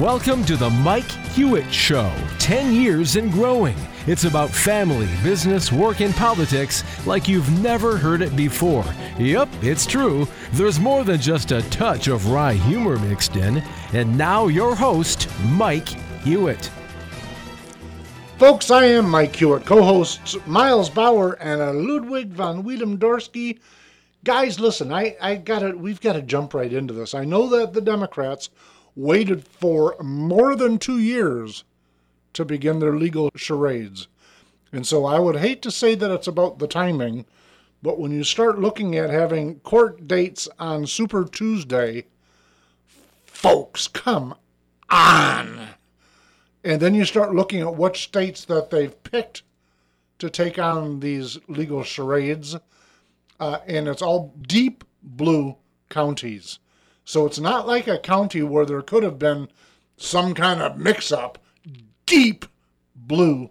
Welcome to the Mike Hewitt Show. 10 years and growing. It's about family, business, work, and politics like you've never heard it before. Yep, it's true. There's more than just a touch of wry humor mixed in. And now, your host, Mike Hewitt. Folks, I am Mike Hewitt, co hosts Miles Bauer and Ludwig von Wiedem Dorsky. Guys, listen, I, I gotta, we've got to jump right into this. I know that the Democrats waited for more than two years to begin their legal charades. And so I would hate to say that it's about the timing, but when you start looking at having court dates on Super Tuesday, folks, come on. And then you start looking at what states that they've picked to take on these legal charades, uh, and it's all deep blue counties. So it's not like a county where there could have been some kind of mix up. Deep blue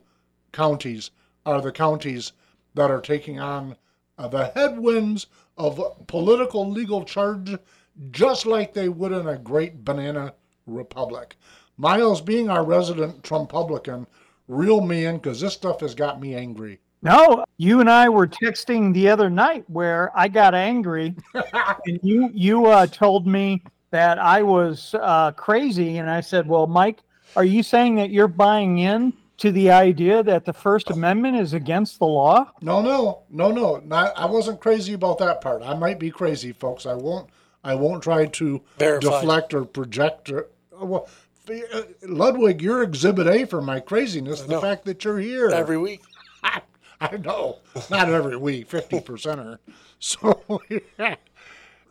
counties are the counties that are taking on the headwinds of political legal charge, just like they would in a great banana republic. Miles, being our resident Trumpublican, reel me in because this stuff has got me angry. No, you and I were texting the other night where I got angry, and you you uh, told me that I was uh, crazy, and I said, "Well, Mike, are you saying that you're buying in to the idea that the First Amendment is against the law?" No, no, no, no. Not, I wasn't crazy about that part. I might be crazy, folks. I won't. I won't try to deflect or project. Or, well, uh, Ludwig, you're Exhibit A for my craziness. The fact that you're here every week. I know, not every week, fifty percenter. So, yeah.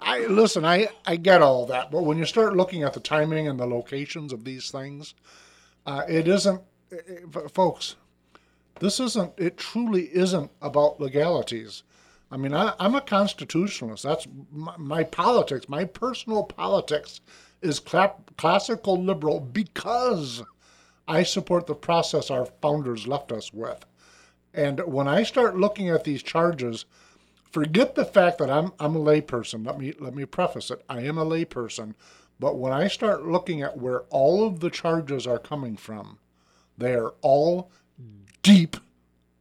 I listen. I I get all that, but when you start looking at the timing and the locations of these things, uh, it isn't, it, folks. This isn't. It truly isn't about legalities. I mean, I, am a constitutionalist. That's my, my, politics. My personal politics is cl- classical liberal because I support the process our founders left us with. And when I start looking at these charges, forget the fact that I'm I'm a layperson. Let me let me preface it. I am a layperson, but when I start looking at where all of the charges are coming from, they are all deep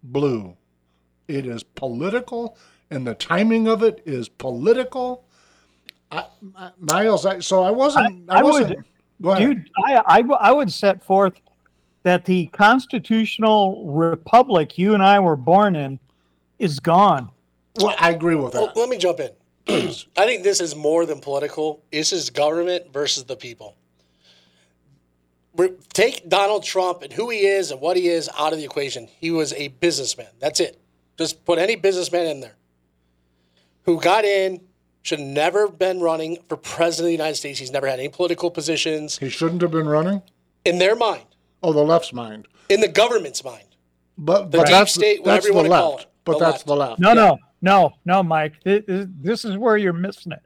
blue. It is political, and the timing of it is political. I, Miles, I, so I wasn't. I, I wasn't. Would, dude, I, I I would set forth that the constitutional republic you and I were born in is gone. Well, I agree with that. Well, let me jump in. I think this is more than political. This is government versus the people. Take Donald Trump and who he is and what he is out of the equation. He was a businessman. That's it. Just put any businessman in there who got in, should have never been running for president of the United States. He's never had any political positions. He shouldn't have been running? In their mind. Oh, the left's mind. In the government's mind. But, the but deep that's, state, that's whatever you want to call it. But the that's left. the left. No, no, no, no, Mike. This, this is where you're missing it.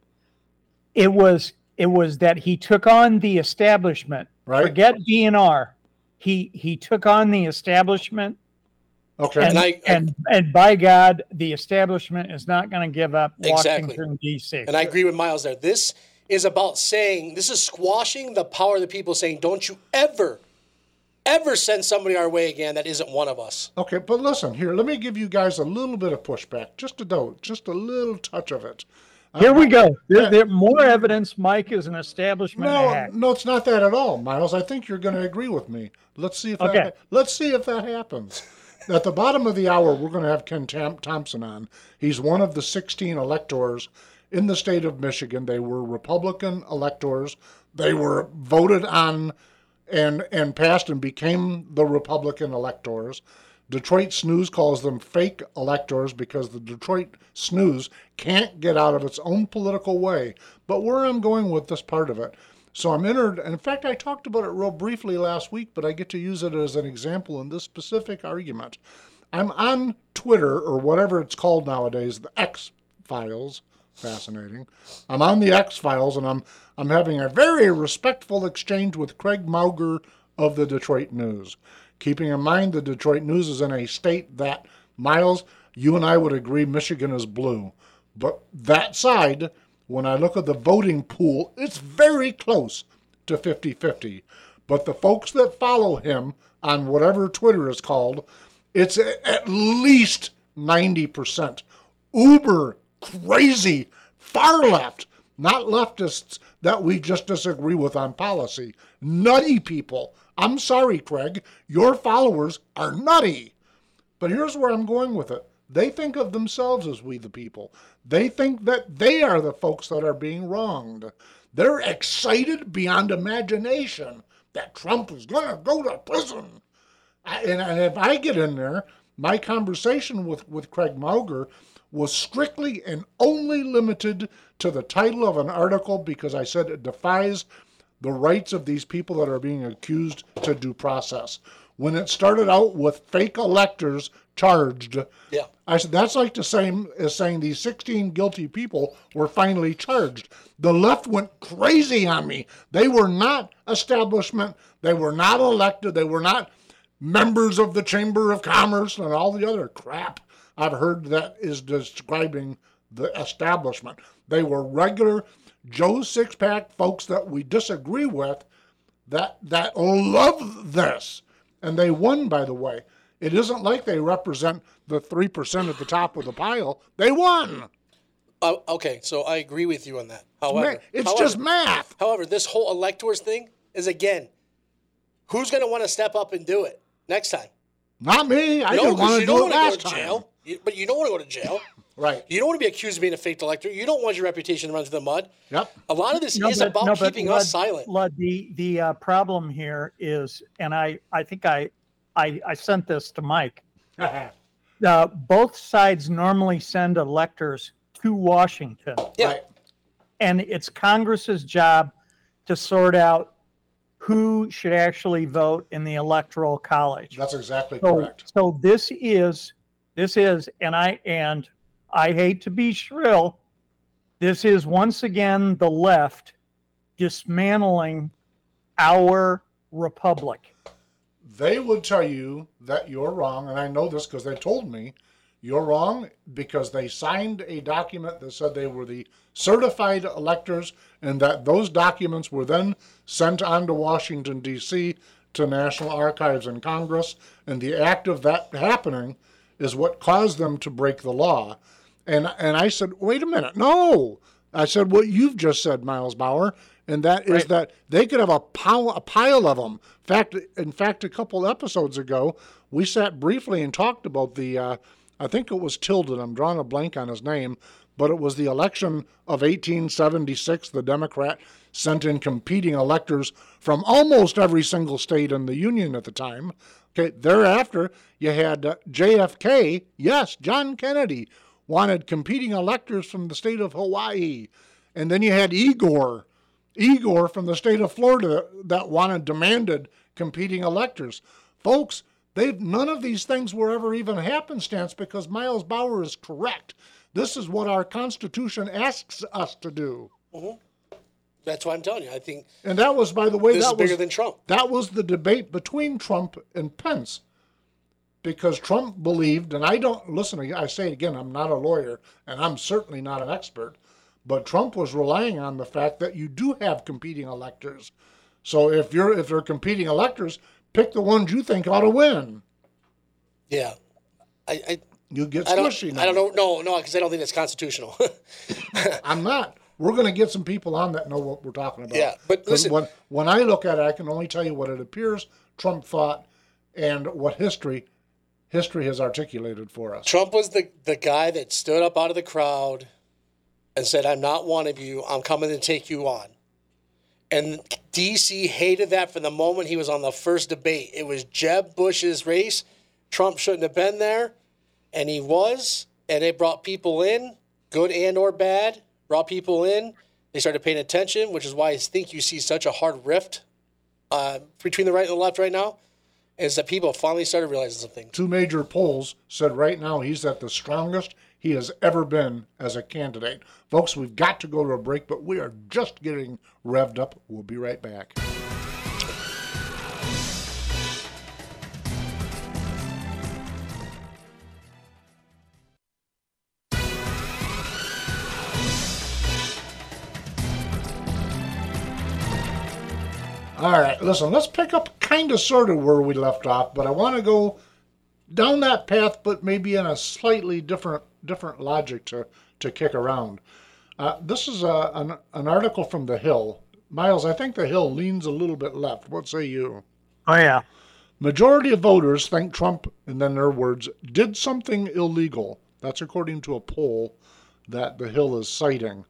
It was it was that he took on the establishment. Right. Forget DNR. He he took on the establishment. Okay. And And I- and, and by God, the establishment is not going to give up Exactly. Washington D.C. And I agree with Miles there. This is about saying, this is squashing the power of the people saying, don't you ever, ever send somebody our way again that isn't one of us. Okay, but listen here. Let me give you guys a little bit of pushback, just a dose, just a little touch of it. Here we go. There, there, more evidence Mike is an establishment No, hack. no, it's not that at all, Miles. I think you're going to agree with me. Let's see if that, Okay. let's see if that happens. At the bottom of the hour, we're going to have Ken Tam- Thompson on. He's one of the 16 electors in the state of Michigan. They were Republican electors. They were voted on and and passed and became the Republican electors. Detroit Snooze calls them fake electors because the Detroit Snooze can't get out of its own political way. But where I'm going with this part of it, so I'm entered. And in fact, I talked about it real briefly last week, but I get to use it as an example in this specific argument. I'm on Twitter or whatever it's called nowadays, the X Files. Fascinating. I'm on the X Files, and I'm I'm having a very respectful exchange with Craig Mauger of the Detroit News. Keeping in mind the Detroit News is in a state that Miles, you and I would agree Michigan is blue, but that side, when I look at the voting pool, it's very close to 50-50. But the folks that follow him on whatever Twitter is called, it's at least 90%. Uber crazy, far left, not leftists that we just disagree with on policy. Nutty people. I'm sorry, Craig. Your followers are nutty. But here's where I'm going with it. They think of themselves as we the people. They think that they are the folks that are being wronged. They're excited beyond imagination that Trump is going to go to prison. And, and if I get in there, my conversation with, with Craig Mauger was strictly and only limited to the title of an article because I said it defies the rights of these people that are being accused to due process. When it started out with fake electors charged, Yeah. I said that's like the same as saying these 16 guilty people were finally charged. The left went crazy on me. They were not establishment. They were not elected. They were not members of the Chamber of Commerce and all the other crap I've heard that is describing the establishment. They were regular Joe six pack folks that we disagree with that that love this. And they won, by the way. It isn't like they represent the three percent at the top of the pile. They won. Uh, okay, so I agree with you on that. However, It's however- just math. However, this whole electors thing is again, who's going to want to step up and do it next time? Not me. I no, didn't want to do don't it last time. jail. You, but you don't want to go to jail. Right. You don't want to be accused of being a fake elector. You don't want your reputation to run through the mud. Yep. A lot of this No, is but- about no, keeping Lud- us silent. Lud, the the uh, problem here is, and I I think I I, I sent this to Mike. Uh, both sides normally send electors to Washington, Yeah. Right. and it's Congress's job to sort out who should actually vote in the electoral college. That's exactly So, correct. so this is this is, and I and I hate to be shrill. This is once again the left dismantling our republic. They would tell you that you're wrong, and I know this because they told me you're wrong because they signed a document that said they were the certified electors, and that those documents were then sent on to Washington, D.C. to National Archives and Congress, and the act of that happening is what caused them to break the law. And and I said, wait a minute, no. I said what you've just said, Miles Bauer, and that is that they could have a pile, a pile of them. In fact, in fact, a couple episodes ago, we sat briefly and talked about the. Uh, I think it was Tilden. I'm drawing a blank on his name, but it was the election of 1876. The Democrat sent in competing electors from almost every single state in the Union at the time. Okay, thereafter, you had uh, JFK, yes, John Kennedy, wanted competing electors from the state of Hawaii. And then you had Igor, Igor from the state of Florida that wanted, demanded competing electors. Folks, they've none of these things were ever even happenstance because Miles Bauer is correct. This is what our Constitution asks us to do. That's why I'm telling you. I think And that was, by the way, this is that bigger was than Trump. that was the debate between Trump and Pence. Because Trump believed, and I don't listen, I say it again, I'm not a lawyer and I'm certainly not an expert, but Trump was relying on the fact that you do have competing electors. So if you're if they're competing electors, pick the ones you think ought to win. Yeah. I, I, You get I don't. now. I don't know. No, no, because I don't think that's constitutional. I'm not. We're going to get some people on that know what we're talking about. Yeah, but listen- when when I look at it, I can only tell you what it appears Trump thought and what history history has articulated for us. Trump was the, the guy that stood up out of the crowd and said, I'm not one of you. I'm coming to take you on. And DC hated that from the moment he was on the first debate. It was Jeb Bush's race. Trump shouldn't have been there, and he was. And it brought people in, good and or bad, brought people in. They started paying attention, which is why I think you see such a hard rift uh, between the right and the left right now, is that people finally started realizing something? Two major polls said right now he's at the strongest he has ever been as a candidate. Folks, we've got to go to a break, but we are just getting revved up. We'll be right back. All right, listen, let's pick up kind of sort of where we left off, but I want to go down that path, but maybe in a slightly different different logic to, to kick around. Uh, this is a, an, an article from The Hill. Miles, I think The Hill leans a little bit left. What say you? Oh yeah. Majority of voters think Trump, and then their words, did something illegal. That's according to a poll that The Hill is citing.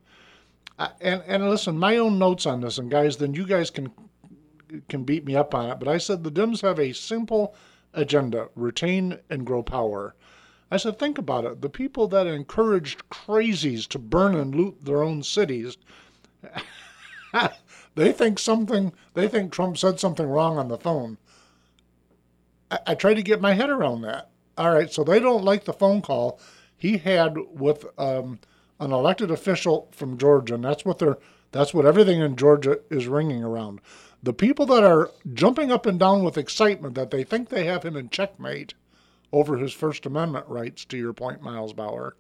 Uh, and and listen, my own notes on this, and guys, then you guys can can beat me up on it. But I said the Dems have a simple agenda: retain and grow power. I said, think about it. The people that encouraged crazies to burn and loot their own cities, they think something. They think Trump said something wrong on the phone. I, I tried to get my head around that. All right, so they don't like the phone call he had with um, an elected official from Georgia, and that's what they're. That's what everything in Georgia is ringing around. The people that are jumping up and down with excitement that they think they have him in checkmate over his First Amendment rights, to your point, Miles Bauer,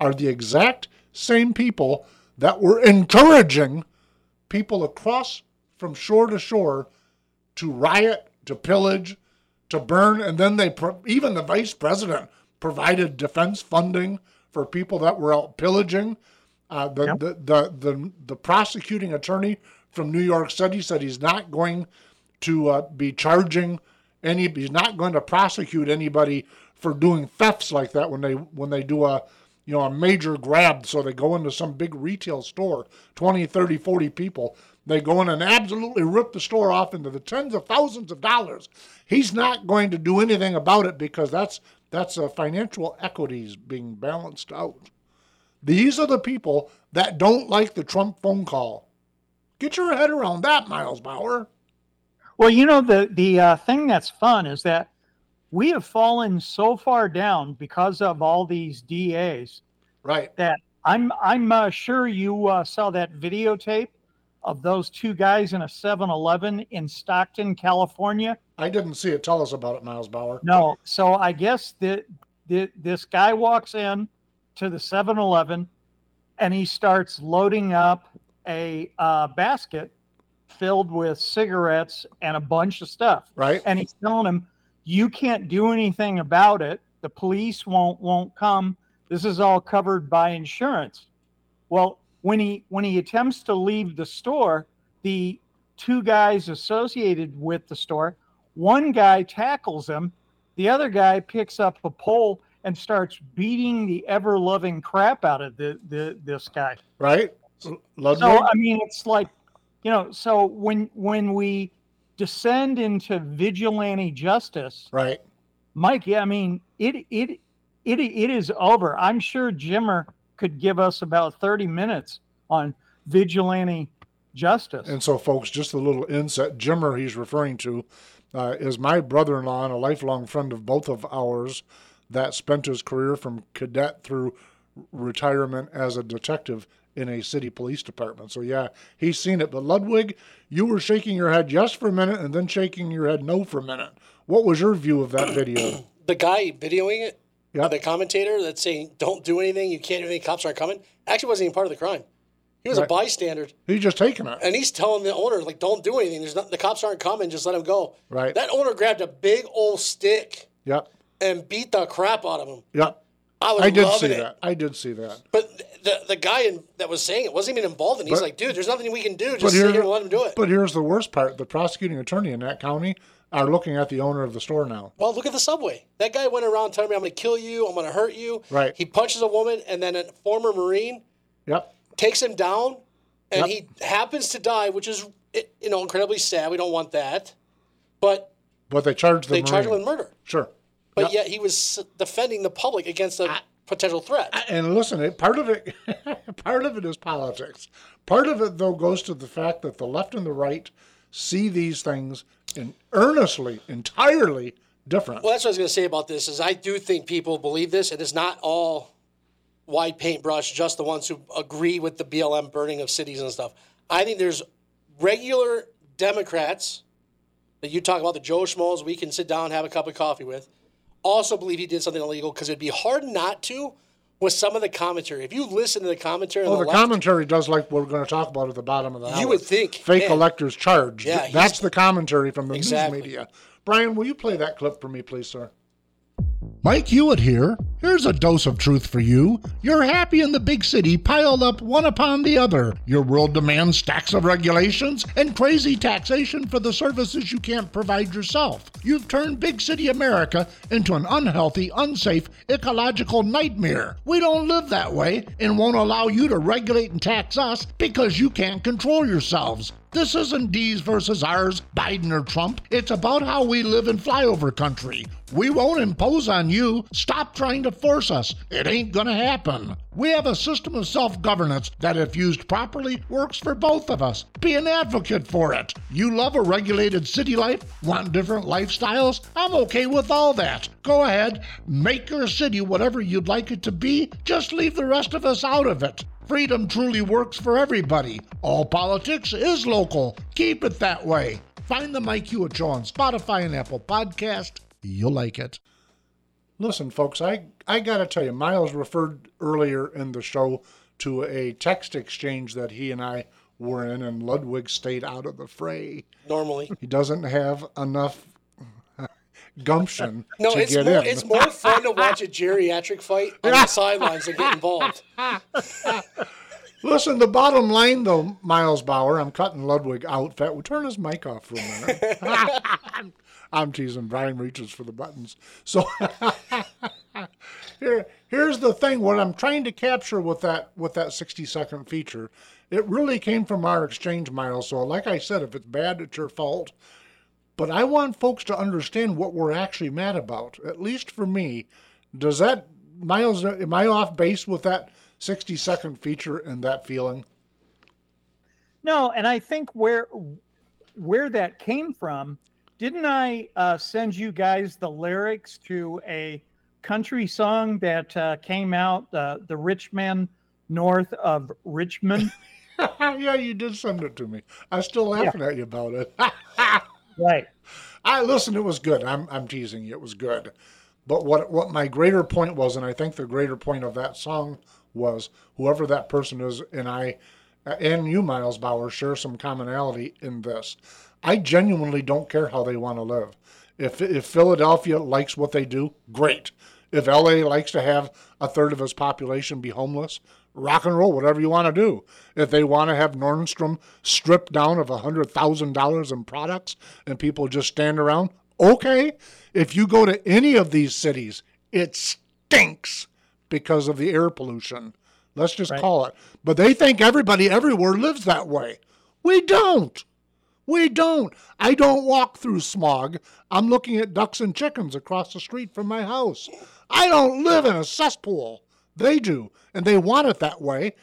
are the exact same people that were encouraging people across from shore to shore to riot, to pillage, to burn, and then they even the vice president provided defense funding for people that were out pillaging. Uh, the, yep. the, the, the the prosecuting attorney from New York City said he's not going to uh, be charging any he's not going to prosecute anybody for doing thefts like that when they when they do a you know a major grab. So they go into some big retail store 20 30 40 people. They go in and absolutely rip the store off into the tens of thousands of dollars. He's not going to do anything about it because that's that's a financial equities being balanced out. These are the people that don't like the trump phone call get your head around that miles bauer well, you know the the uh, thing that's fun is that we have fallen so far down because of all these DAs. Right. That I'm I'm uh, sure you uh, saw that videotape of those two guys in a 7-Eleven in Stockton, California. I didn't see it. Tell us about it, Miles Bauer. No. So I guess that this guy walks in to the 7-Eleven and he starts loading up a uh, basket filled with cigarettes and a bunch of stuff. Right. And he's telling him, you can't do anything about it. The police won't won't come. This is all covered by insurance. Well, when he when he attempts to leave the store, the two guys associated with the store, one guy tackles him, the other guy picks up a pole and starts beating the ever loving crap out of the, the this guy. Right. Ludwig? So I mean, it's like you know, so when when we descend into vigilante justice, right, Mike? Yeah, I mean, it it it it is over. I'm sure Jimmer could give us about 30 minutes on vigilante justice. And so, folks, just a little inset. Jimmer, he's referring to, uh, is my brother-in-law and a lifelong friend of both of ours that spent his career from cadet through retirement as a detective in a city police department. So yeah, he's seen it. But Ludwig, you were shaking your head yes for a minute and then shaking your head no for a minute. What was your view of that video? the guy videoing it, yeah, the commentator that's saying don't do anything, you can't do anything, cops aren't coming, actually wasn't even part of the crime. He was right. a bystander. He's just taking it. And he's telling the owner, like, don't do anything. There's not the cops aren't coming, just let him go. Right. That owner grabbed a big old stick. Yep. And beat the crap out of him. Yep. I, I did see it. that. I did see that. But the the guy in, that was saying it wasn't even involved in. it. He's but, like, dude, there's nothing we can do. Just here and let him do it. But here's the worst part: the prosecuting attorney in that county are looking at the owner of the store now. Well, look at the subway. That guy went around telling me, "I'm going to kill you. I'm going to hurt you." Right. He punches a woman, and then a former Marine. Yep. Takes him down, and yep. he happens to die, which is you know incredibly sad. We don't want that, but. But they charged the They Marine. charged him with murder. Sure. But yep. yet he was defending the public against a potential threat. And listen, part of it, part of it is politics. Part of it, though, goes to the fact that the left and the right see these things in earnestly, entirely different. Well, that's what I was going to say about this. Is I do think people believe this. And It is not all white paintbrush, just the ones who agree with the BLM burning of cities and stuff. I think there's regular Democrats that you talk about the Joe Schmoes we can sit down and have a cup of coffee with also believe he did something illegal because it'd be hard not to with some of the commentary. If you listen to the commentary, on Oh, the, left, commentary does like what we're going to talk about at the bottom of the hour. You would think, fake man. electors charge. Yeah, that's the commentary from the Exactly. news media. Brian, will you play that clip for me, please, sir? Mike Hewitt here. Here's a dose of truth for you. You're happy in the big city piled up one upon the other. Your world demands stacks of regulations and crazy taxation for the services you can't provide yourself. You've turned big city America into an unhealthy, unsafe, ecological nightmare. We don't live that way and won't allow you to regulate and tax us because you can't control yourselves. This isn't D's versus ours, Biden or Trump. It's about how we live in flyover country. We won't impose on you. Stop trying to force us. It ain't gonna happen. We have a system of self governance that, if used properly, works for both of us. Be an advocate for it. You love a regulated city life? Want different lifestyles? I'm okay with all that. Go ahead, make your city whatever you'd like it to be. Just leave the rest of us out of it. Freedom truly works for everybody. All politics is local. Keep it that way. Find the Mike Hewitt Show on Spotify and Apple Podcast. You'll like it. Listen, folks, I, I got to tell you, Miles referred earlier in the show to a text exchange that he and I were in, and Ludwig stayed out of the fray. normally. He doesn't have enough gumption No, to it's get more in. it's more fun to watch a geriatric fight on the sidelines than get involved. Listen, the bottom line, though, Miles Bauer, I'm cutting Ludwig out. Fat, will turn his mic off for a minute. I'm, I'm teasing. Brian reaches for the buttons. So here, here's the thing. What I'm trying to capture with that with that 60 second feature, it really came from our exchange, Miles. So, like I said, if it's bad, it's your fault. But I want folks to understand what we're actually mad about. At least for me, does that Miles? Am I off base with that 60 second feature and that feeling? No, and I think where where that came from, didn't I uh, send you guys the lyrics to a country song that uh, came out, uh, the Rich Men North of Richmond? yeah, you did send it to me. I'm still laughing at you about it. right. I listen. It was good. I'm I'm teasing you. It was good. But what what my greater point was, and I think the greater point of that song was, whoever that person is, and I, and you, Miles Bauer, share some commonality in this. I genuinely don't care how they want to live. If if Philadelphia likes what they do, great. If LA likes to have a third of its population be homeless, rock and roll, whatever you want to do. If they want to have Nordstrom stripped down of $100,000 in products and people just stand around, okay. If you go to any of these cities, it stinks because of the air pollution. Let's just Right. call it. But they think everybody everywhere lives that way. We don't. We don't. I don't walk through smog. I'm looking at ducks and chickens across the street from my house. I don't live in a cesspool. They do, and they want it that way.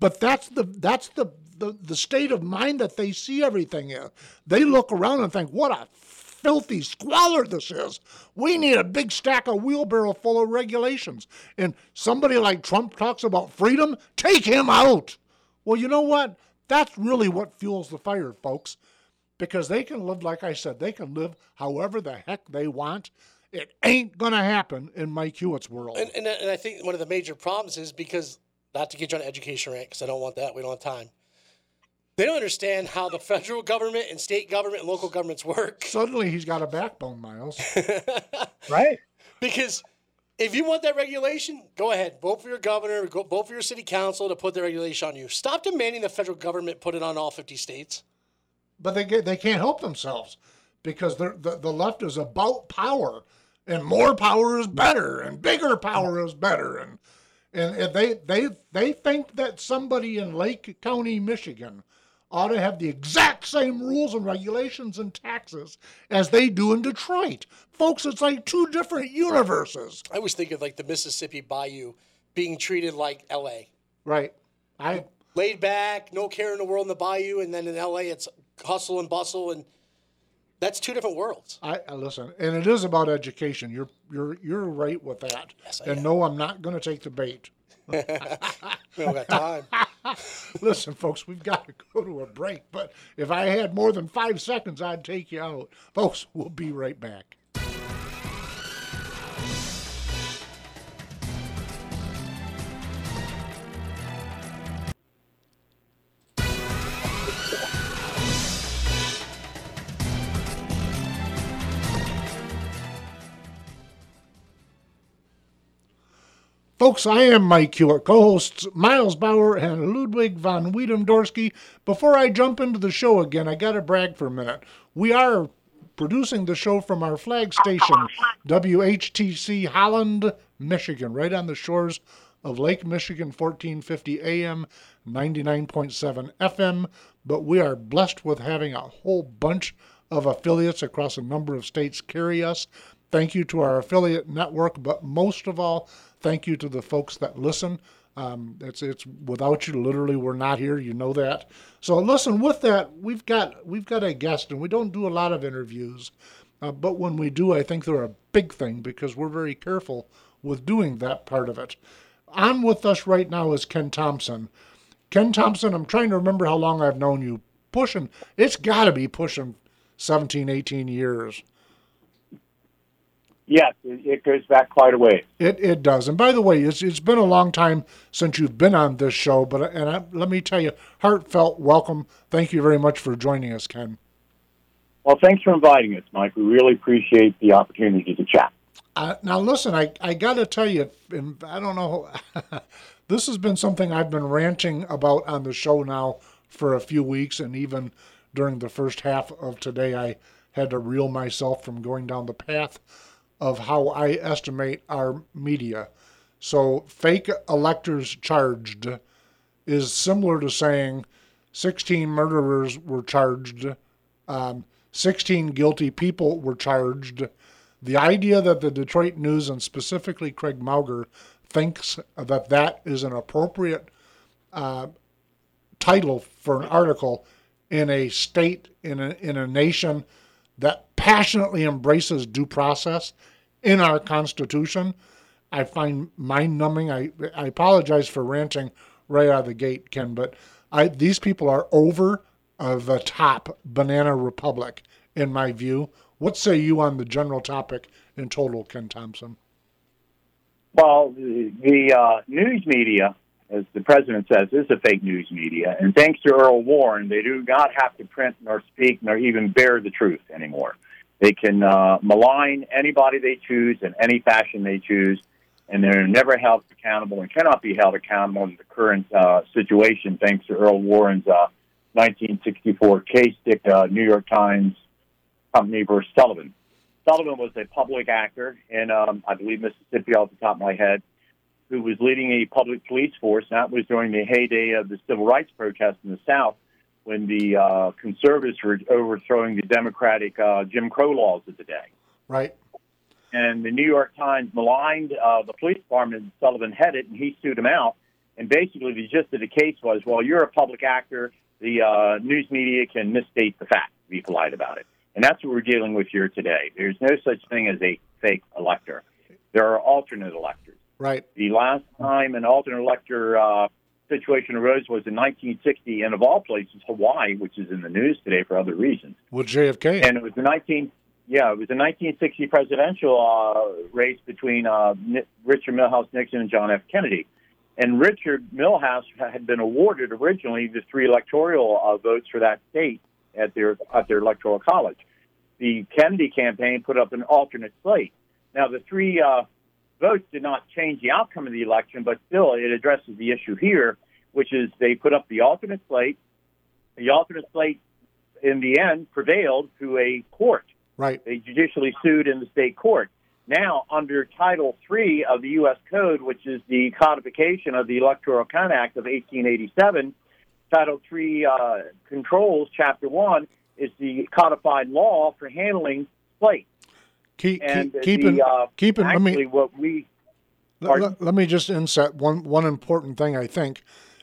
But that's the that's the the, the state of mind that they see everything in. They look around and think, "What a filthy squalor this is. We need a big stack of wheelbarrow full of regulations." And somebody like Trump talks about freedom. Take him out. Well, you know what? That's really what fuels the fire, folks because they can live, like I said, they can live however the heck they want. It ain't going to happen in Mike Hewitt's world. And, and, and I think one of the major problems is because, not to get you on an education rant, because I don't want that. We don't have time. They don't understand how the federal government and state government and local governments work. Suddenly he's got a backbone, Miles. Right. Because if you want that regulation, go ahead. Vote for your governor, go, vote for your city council to put the regulation on you. Stop demanding the federal government put it on all 50 states. but they get, they can't help themselves because they're, the, the left is about power and more power is better and bigger power is better. And, and they, they, they think that somebody in Lake County, Michigan ought to have the exact same rules and regulations and taxes as they do in Detroit. Folks, it's like two different universes. I was thinking like the Mississippi Bayou being treated like LA. Right. I Laid back, no care in the world in the bayou, and then in LA it's hustle and bustle, and that's two different worlds. I, I listen, and it is about education. You're you're you're right with that. Yes, I and am. no, I'm not going to take the bait. We don't got time. Listen, folks, we've got to go to a break. But if I had more than five seconds, I'd take you out. Folks, we'll be right back. Folks, I am Mike Hewitt, co hosts Miles Bauer and Ludwig von Wiedemdorski. Before I jump into the show again, I got to brag for a minute. We are producing the show from our flag station, WHTC Holland, Michigan, right on the shores of Lake Michigan, 1450 AM, 99.7 FM. But we are blessed with having a whole bunch of affiliates across a number of states carry us. Thank you to our affiliate network, but most of all, thank you to the folks that listen. Um, it's it's without you, literally, we're not here. You know that. So listen. With that, we've got we've got a guest, and we don't do a lot of interviews, uh, but when we do, I think they're a big thing because we're very careful with doing that part of it. On with us right now is Ken Thompson. Ken Thompson, I'm trying to remember how long I've known you. Pushing, it's got to be pushing 17, 18 years. Yes, it, it goes back quite a way. It it does. And by the way, it's it's been a long time since you've been on this show, but and I, let me tell you, heartfelt welcome. Thank you very much for joining us, Ken. Well, thanks for inviting us, Mike. We really appreciate the opportunity to chat. Uh, now, listen, I, I got to tell you, and I don't know, this has been something I've been ranting about on the show now for a few weeks, and even during the first half of today, I had to reel myself from going down the path of how I estimate our media. So, fake electors charged is similar to saying 16 murderers were charged, um, 16 guilty people were charged. The idea that the Detroit News and specifically Craig Mauger thinks that that is an appropriate uh, title for an article in a state, in a, in a nation that passionately embraces due process in our Constitution, I find mind numbing. I, I apologize for ranting right out of the gate, Ken, but I, these people are over the top banana republic, in my view. What say you on the general topic in total, Ken Thompson? Well, the, the uh, news media, as the president says, is a fake news media. And thanks to Earl Warren, they do not have to print nor speak nor even bear the truth anymore. They can uh, malign anybody they choose in any fashion they choose, and they're never held accountable and cannot be held accountable in the current uh, situation, thanks to Earl Warren's uh, 1964 case uh, New York Times Company versus Sullivan. Sullivan was a public actor in, um, I believe, Mississippi off the top of my head, who was leading a public police force. And that was during the heyday of the civil rights protests in the South when the uh, conservatives were overthrowing the Democratic uh, Jim Crow laws of the day. Right. And the New York Times maligned uh, the police department Sullivan headed, and he sued him out. And basically, the gist of the case was, well, you're a public actor. The uh, news media can misstate the facts, be polite about it. And that's what we're dealing with here today. There's no such thing as a fake elector. There are alternate electors. Right. The last time an alternate elector uh, situation arose was in 1960, and of all places, Hawaii, which is in the news today for other reasons. With JFK. And it was the 19, yeah, it was the 1960 presidential uh, race between uh, Richard Milhous Nixon and John F. Kennedy. And Richard Milhous had been awarded originally the three electoral uh, votes for that state at their at their electoral college. The Kennedy campaign put up an alternate slate. Now, the three uh, votes did not change the outcome of the election, but still it addresses the issue here, which is they put up the alternate slate. The alternate slate, in the end, prevailed through a court. Right. They judicially sued in the state court. Now, under Title III of the U.S. Code, which is the codification of the Electoral Count Act of 1887, Title III uh, controls Chapter 1 is the codified law for handling slates. Keep, and keep, keeping, the, uh, keeping, actually, let me, what we let, let, let me just insert one, one important thing, I think,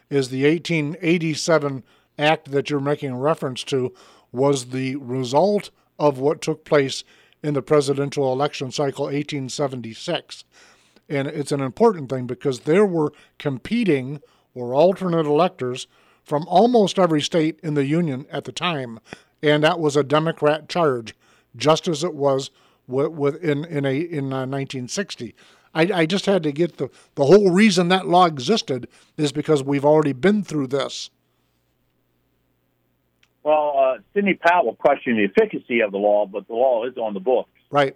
is the 1887 act that you're making reference to was the result of what took place in the presidential election cycle 1876. And it's an important thing because there were competing or alternate electors from almost every state in the Union at the time, and that was a Democrat charge, just as it was with, in in a in uh, 1960. I, I just had to get the the whole reason that law existed is because we've already been through this. Well, uh, Sidney Powell questioned the efficacy of the law, but the law is on the books. Right.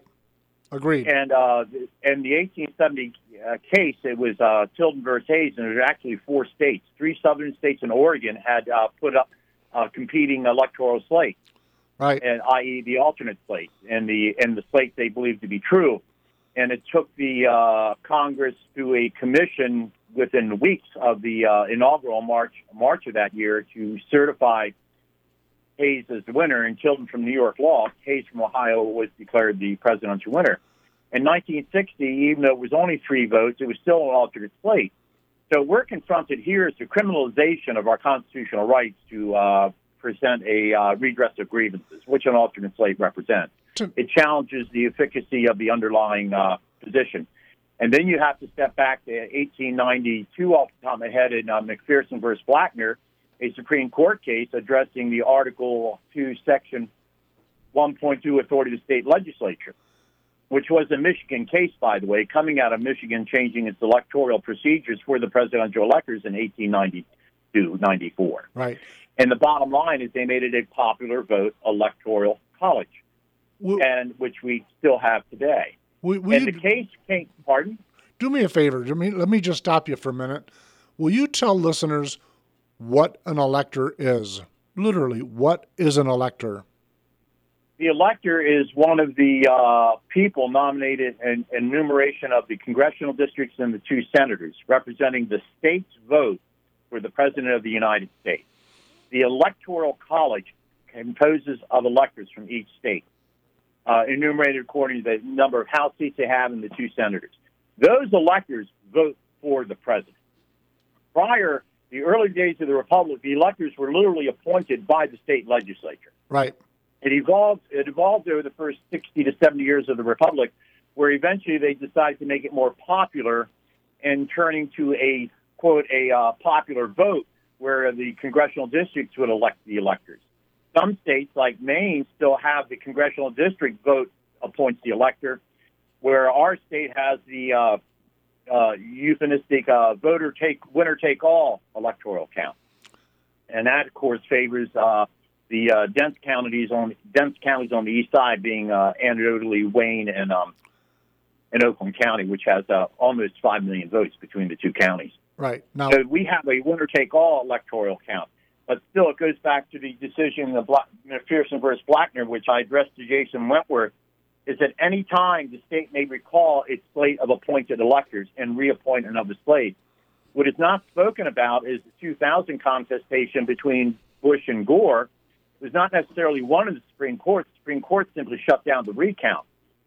Agreed. And uh, in the 1870 uh, case, it was uh, Tilden versus Hayes, and it was actually four states. Three southern states and Oregon had uh, put up uh, competing electoral slates, right. and i.e., the alternate slate and the and the slate they believed to be true. And it took the uh, Congress to a commission within weeks of the uh, inaugural March March of that year to certify Hayes as the winner, and Tilden from New York lost. Hayes from Ohio was declared the presidential winner. In 1960, even though it was only three votes, it was still an alternate slate. So we're confronted here as the criminalization of our constitutional rights to uh, present a uh, redress of grievances, which an alternate slate represents. It challenges the efficacy of the underlying uh, position. And then you have to step back to 1892 off the top of my head in uh, McPherson versus Blacker, a Supreme Court case addressing the Article 2, Section 1.2 authority of the state legislature, which was a Michigan case, by the way, coming out of Michigan changing its electoral procedures for the presidential electors in 1892 94. Right. And the bottom line is they made it a popular vote electoral college, and which we still have today. will, will And the case came, pardon? do me a favor? Let me, let me just stop you for a minute. Will you tell listeners what an elector is? Literally, what is an elector? The elector is one of the uh, people nominated in enumeration of the congressional districts and the two senators, representing the state's vote for the President of the United States. The Electoral College composes of electors from each state, uh, enumerated according to the number of House seats they have and the two senators. Those electors vote for the President. Prior, the early days of the Republic, the electors were literally appointed by the state legislature Right. it evolved it evolved over the first 60 to 70 years of the republic where eventually they decided to make it more popular and turning to a quote a uh, popular vote where the congressional districts would elect the electors some states like maine still have the congressional district vote appoints the elector where our state has the uh, uh, euphemistic uh, voter take winner take all electoral count and that of course favors uh, the uh, dense counties on dense counties on the east side being uh, anecdotally Wayne and um, and Oakland County, which has uh, almost five million votes between the two counties. Right. Now, So we have a winner take all electoral count, but still it goes back to the decision of McPherson versus Blacker, which I addressed to Jason Wentworth. Is that any time the state may recall its slate of appointed electors and reappoint another slate. What is not spoken about is the 2000 contestation between Bush and Gore It was not necessarily one of the Supreme Court. The Supreme Court simply shut down the recount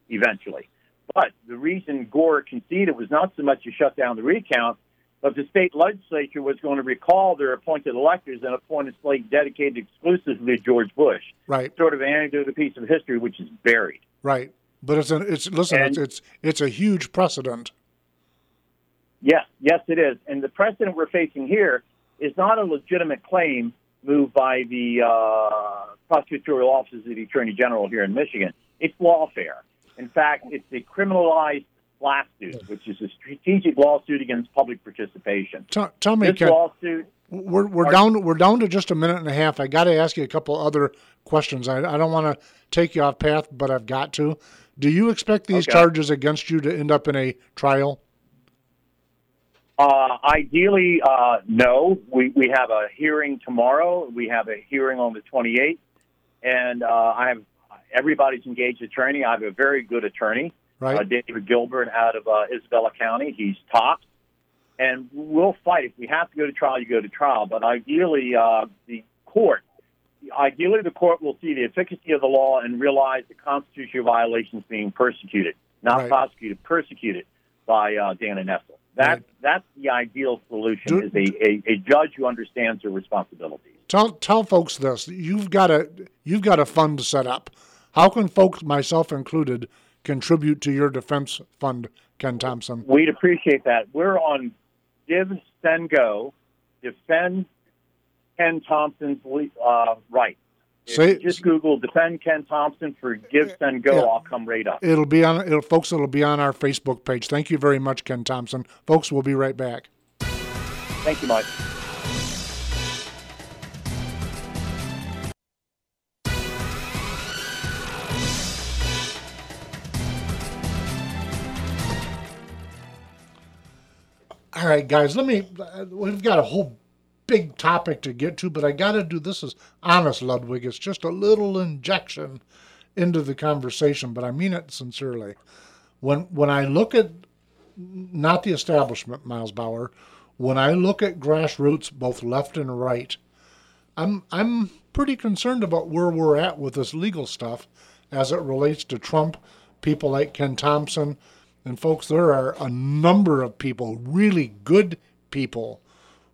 eventually. But the reason Gore conceded was not so much to shut down the recount, but the state legislature was going to recall their appointed electors and appoint a slate dedicated exclusively to George Bush. right. Sort of an anecdote, a piece of history which is buried. Right. But it's a, it's listen, And- it's, it's it's a huge precedent. Yes, yes, it is. And the precedent we're facing here is not a legitimate claim moved by the uh, prosecutorial offices of the Attorney General here in Michigan. It's lawfare. In fact, it's a criminalized lawsuit, which is a strategic lawsuit against public participation. Tell, tell me, This Ken, lawsuit, we're we're down we're down to just a minute and a half. I got to ask you a couple other questions. I, I don't want to take you off path, but I've got to. Do you expect these Okay. charges against you to end up in a trial? uh, ideally, uh, no. We, we have a hearing tomorrow. We have a hearing on the 28th. And uh, I have everybody's engaged attorney. I have a very good attorney. Right. uh, David Gilbert out of uh, Isabella County. He's top, and we'll fight. If we have to go to trial, you go to trial. But ideally, uh, the court, ideally, the court will see the efficacy of the law and realize the constitutional violations being persecuted, not Right. prosecuted, persecuted by uh, Dana Nessel. That Right. that's the ideal solution. Do- is a, a, a judge who understands their responsibilities. Tell tell folks this. You've got a you've got a fund set up. How can folks, myself included, contribute to your defense fund, Ken Thompson? We'd appreciate that. We're on Give, Send, Go, defend Ken Thompson's uh, rights. Say- just Google defend Ken Thompson for GiveSendGo. Yeah. I'll come right up. It'll be on it'll folks. It'll be on our Facebook page. Thank you very much, Ken Thompson. Folks, we'll be right back. Thank you, Mike. All right, guys, let me. We've got a whole big topic to get to, but I got to do this as honest, Ludwig. It's just a little injection into the conversation, but I mean it sincerely. When when I look at not the establishment, Miles Bauer, when I look at grassroots, both left and right, I'm I'm pretty concerned about where we're at with this legal stuff as it relates to Trump, people like Ken Thompson, and folks. There are a number of people, really good people.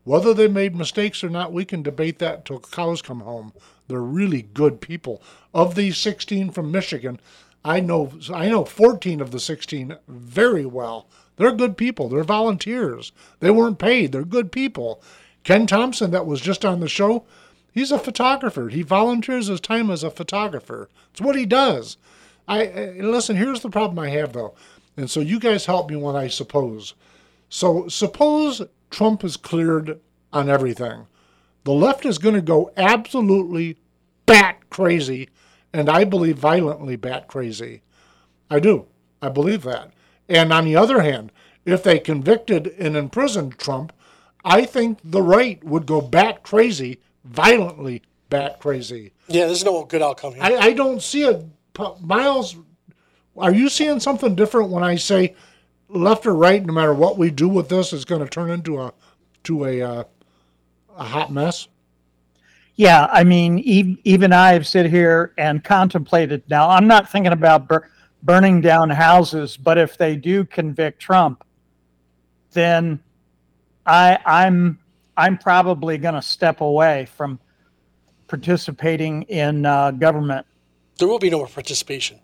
Whether they made mistakes or not, we can debate that till cows come home. They're really good people. Of these 16 from Michigan, I know I know 14 of the 16 very well. They're good people. They're volunteers. They weren't paid. They're good people. Ken Thompson, that was just on the show, He's a photographer. He volunteers his time as a photographer. It's what he does. I listen. Here's the problem I have though, and so you guys help me when I suppose. So suppose Trump is cleared on everything. The left is going to go absolutely bat crazy, and I believe violently bat crazy. I do. I believe that. And on the other hand, if they convicted and imprisoned Trump, I think the right would go bat crazy violently bat crazy. Yeah, there's no good outcome here. I, I don't see it. Miles, are you seeing something different when I say left or right? No matter what we do with this, is going to turn into a to a uh, a hot mess. Yeah, I mean, even I have sit here and contemplated. Now, I'm not thinking about bur- burning down houses, but if they do convict Trump, then I I'm I'm probably going to step away from participating in uh, government. There will be no more participation.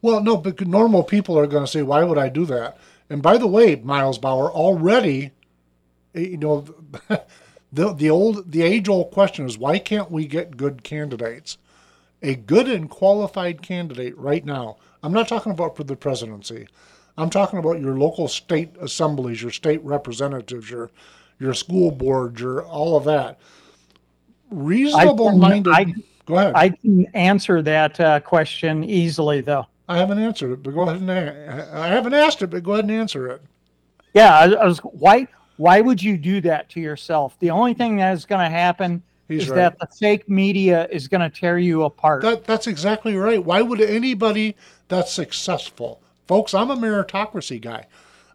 Well, no, but normal people are going to say, "Why would I do that?" And by the way, Miles Bauer, already, eh, you know, the the old the age old question is why can't we get good candidates? A good and qualified candidate right now. I'm not talking about for the presidency. I'm talking about your local state assemblies, your state representatives, your your school board, your all of that. Reasonable minded. I, go ahead. I can answer that uh, question easily, though. I haven't answered it, but go ahead and I haven't asked it, but go ahead and answer it. Yeah, I, I was why why would you do that to yourself? The only thing that is going to happen He's is right. that the fake media is going to tear you apart. That, that's exactly right. Why would anybody that's successful, folks? I'm a meritocracy guy.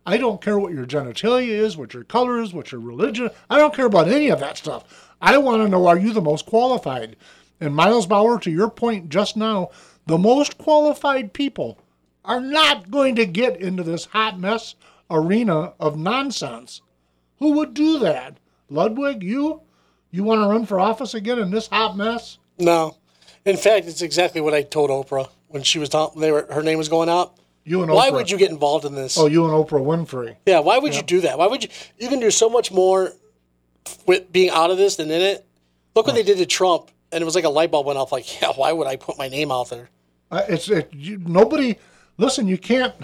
I don't care what your genitalia is, what your color is, what your religion. I don't care about any of that stuff. I want to know are you the most qualified? And Miles Bauer, to your point just now, the most qualified people are not going to get into this hot mess arena of nonsense. Who would do that? Ludwig, you? You want to run for office again in this hot mess? No. In fact, it's exactly what I told Oprah when she was talking. They were, her name was going out. You and why would you get involved in this? Oh, you and Oprah Winfrey. Yeah, why would you do that? Why would you? You can do so much more with being out of this than in it. Look what they did to Trump, and it was like a light bulb went off. Like, yeah, why would I put my name out there? Uh, it's it, you, nobody. Listen, you can't.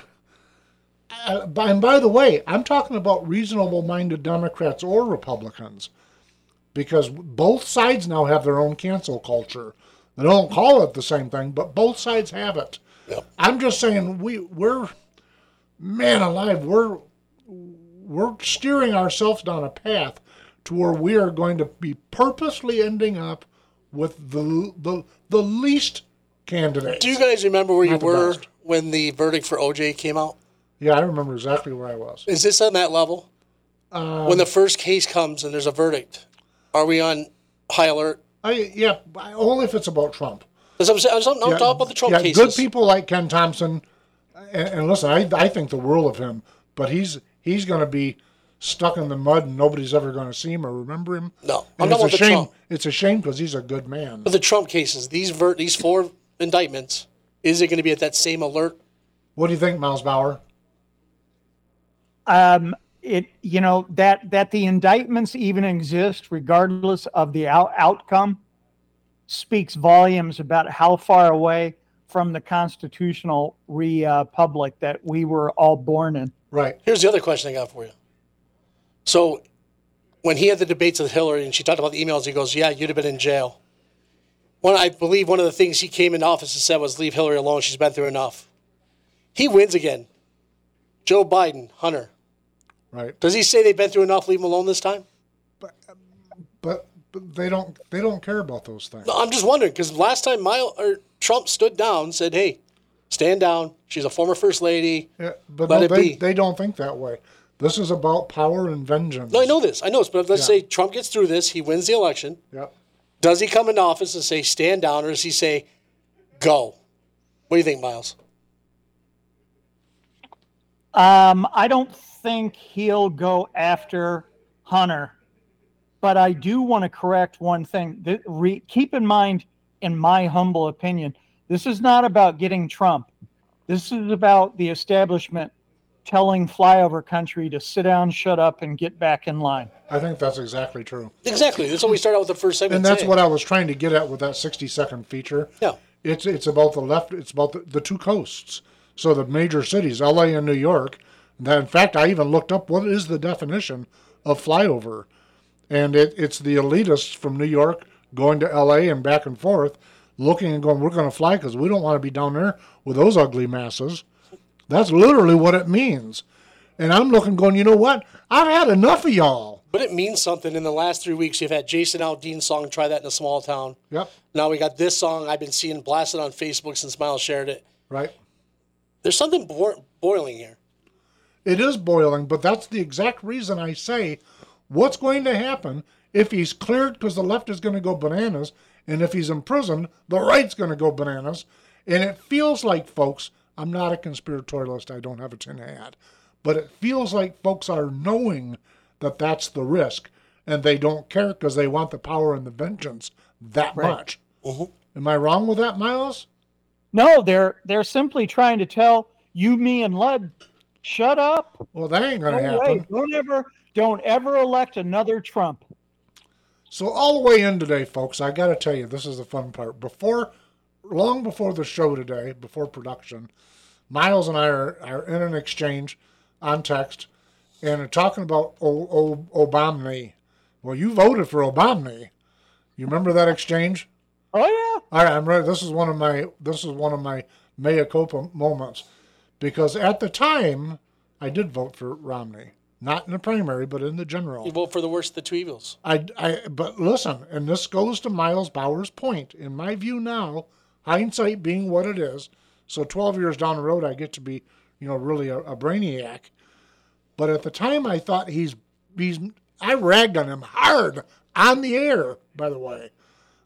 Uh, by, and by the way, I'm talking about reasonable-minded Democrats or Republicans, because both sides now have their own cancel culture. They don't call it the same thing, but both sides have it. Yep. I'm just saying we we're man alive, we're we're steering ourselves down a path to where we are going to be purposely ending up with the the the least candidates. Do you guys remember where you were best. when the verdict for OJ came out? Yeah, I remember exactly where I was. Is this on that level? Um, when the first case comes and there's a verdict, are we on high alert? I, yeah, only if it's about Trump. I'm, I'm, I'm yeah, talking about the Trump yeah, cases. Good people like Ken Thompson, and, and listen, I, I think the world of him, but he's he's going to be stuck in the mud and nobody's ever going to see him or remember him. No, and I'm it's a shame. Trump. It's a shame because he's a good man. But the Trump cases, these ver- these four indictments, is it going to be at that same alert? What do you think, Miles Bauer? Um, it you know that that the indictments even exist regardless of the out- outcome speaks volumes about how far away from the constitutional republic that we were all born in. Right. Here's the other question I got for you. So, when he had the debates with Hillary and she talked about the emails, he goes, "Yeah, you'd have been in jail." One, I believe one of the things he came into office and said was, "Leave Hillary alone. She's been through enough." He wins again. Joe Biden, Hunter. Right. Does he say they've been through enough? Leave him alone this time. But, but they don't they don't care about those things. No, I'm just wondering because last time Mile or Trump stood down, said, "Hey, stand down. She's a former first lady." Yeah, but Let no, they, they don't think that way. This is about power and vengeance. No, I know this. I know this. But let's Yeah. say Trump gets through this, he wins the election. Yeah. Does he come into office and say, "Stand down," or does he say, "Go"? What do you think, Miles? Um, I don't think he'll go after Hunter, but I do want to correct one thing. Th- re- keep in mind, in my humble opinion, this is not about getting Trump. This is about the establishment telling flyover country to sit down, shut up, and get back in line. I think that's exactly true. Exactly. That's what we started out with the first segment. And that's saying. what I was trying to get at with that 60 second feature. Yeah. It's it's about the left. It's about the, the two coasts. So the major cities, L.A. and New York. That in fact, I even looked up what is the definition of flyover, and it, it's the elitists from New York going to L.A. and back and forth, looking and going, "We're going to fly because we don't want to be down there with those ugly masses." That's literally what it means. And I'm looking, going, you know what? I've had enough of y'all. But it means something. In the last three weeks, you've had Jason Aldean's song "Try That in a Small Town." Yep. Now we got this song I've been seeing blasted on Facebook since Miles shared it. Right. There's something bo- boiling here. It is boiling, but that's the exact reason I say what's going to happen if he's cleared because the left is going to go bananas, and if he's imprisoned, the right's going to go bananas. And it feels like, folks, I'm not a conspiratorialist, I don't have a tin hat, but it feels like folks are knowing that that's the risk, and they don't care because they want the power and the vengeance that much. Mm-hmm. Am I wrong with that, Miles? No, they're they're simply trying to tell you, me, and Lud, shut up. Well, that ain't going to No happen. way. Don't ever don't ever elect another Trump. So all the way in today, folks, I got to tell you, this is the fun part. Before, long before the show today, before production, Miles and I are, are in an exchange on text and are talking about o- o- Obama. Well, you voted for Obama. You remember that exchange? Oh yeah. All right, I'm ready. This is one of my this is one of my mea culpa moments because at the time I did vote for Romney, not in the primary, but in the general. You vote for the worst of the two evils. I, I, but listen, and this goes to Miles Bauer's point. In my view now, hindsight being what it is, so 12 years down the road, I get to be, you know, really a, a brainiac. But at the time, I thought he's, he's, I ragged on him hard on the air, by the way.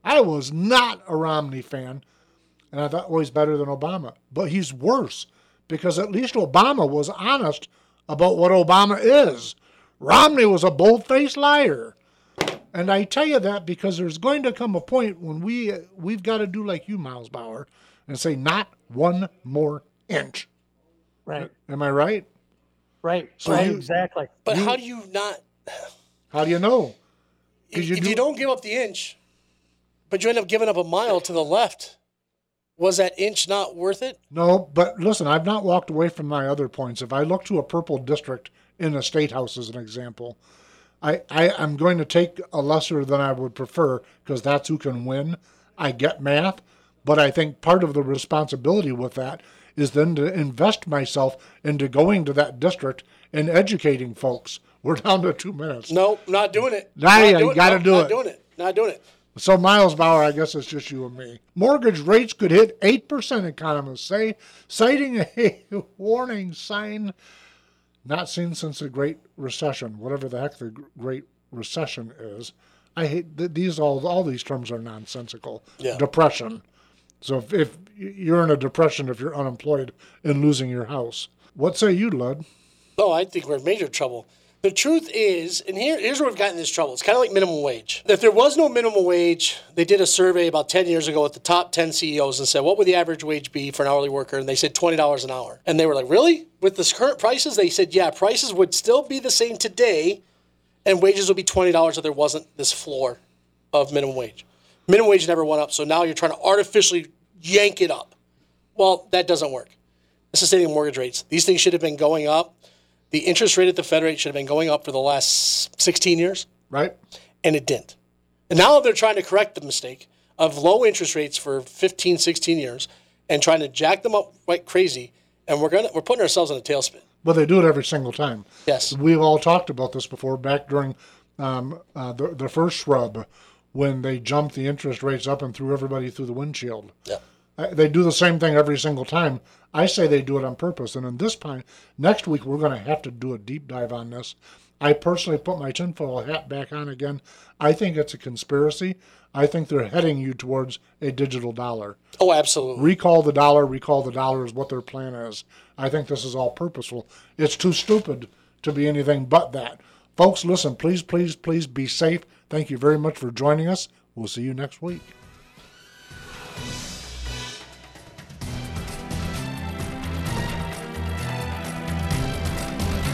I was not a Romney fan, and I thought, well, he's better than Obama. But he's worse because at least Obama was honest about what Obama is. Romney was a bold faced liar. And I tell you that because there's going to come a point when we we've got to do like you, Miles Bauer, and say not one more inch. Right. Am I right? Right. So right. you- exactly. But how do you not? How do you know? If you you, do- don't give up the inch, but you end up giving up a mile to the left, was that inch not worth it? No, but listen, I've not walked away from my other points. If I look to a purple district in a state house as an example, I, I am going to take a lesser than I would prefer because that's who can win. I get math, but I think part of the responsibility with that is then to invest myself into going to that district and educating folks. We're down to two minutes. No, not doing it. Nah, Not you gotta No, do not it. doing it. Not doing it. So, Miles Bauer, I guess it's just you and me. Mortgage rates could hit 8%, economists say, citing a warning sign not seen since the Great Recession, whatever the heck the Great Recession is. I hate th- these all all these terms are nonsensical. Yeah. Depression. So if, if you're in a depression if you're unemployed and losing your house, what say you, Lud? No, I think we're in major trouble. The truth is, and here, here's where we've gotten this trouble. It's kind of like minimum wage. If there was no minimum wage, they did a survey about 10 years ago with the top 10 CEOs and said, what would the average wage be for an hourly worker? And they said $20 an hour. And they were like, really? With the current prices? They said, yeah, prices would still be the same today, and wages would be $20 if there wasn't this floor of minimum wage. Minimum wage never went up, so now you're trying to artificially yank it up. Well, that doesn't work. Same with mortgage rates. These things should have been going up. The interest rate at the Fed rate should have been going up for the last 16 years, Right? and it didn't. And now they're trying to correct the mistake of low interest rates for 15, 16 years and trying to jack them up like crazy. And we're gonna we're putting ourselves in a tailspin. but they do it every single time. Yes. We've all talked about this before back during um, uh, the, the first shrub when they jumped the interest rates up and threw everybody through the windshield. Yeah. They do the same thing every single time. I say they do it on purpose. And in this time, next week, we're going to have to do a deep dive on this. I personally put my tinfoil hat back on again. I think it's a conspiracy. I think they're heading you towards a digital dollar. Oh, absolutely. Recall the dollar, recall the dollar is what their plan is. I think this is all purposeful. It's too stupid to be anything but that. Folks, listen, please, please, please be safe. Thank you very much for joining us. We'll see you next week.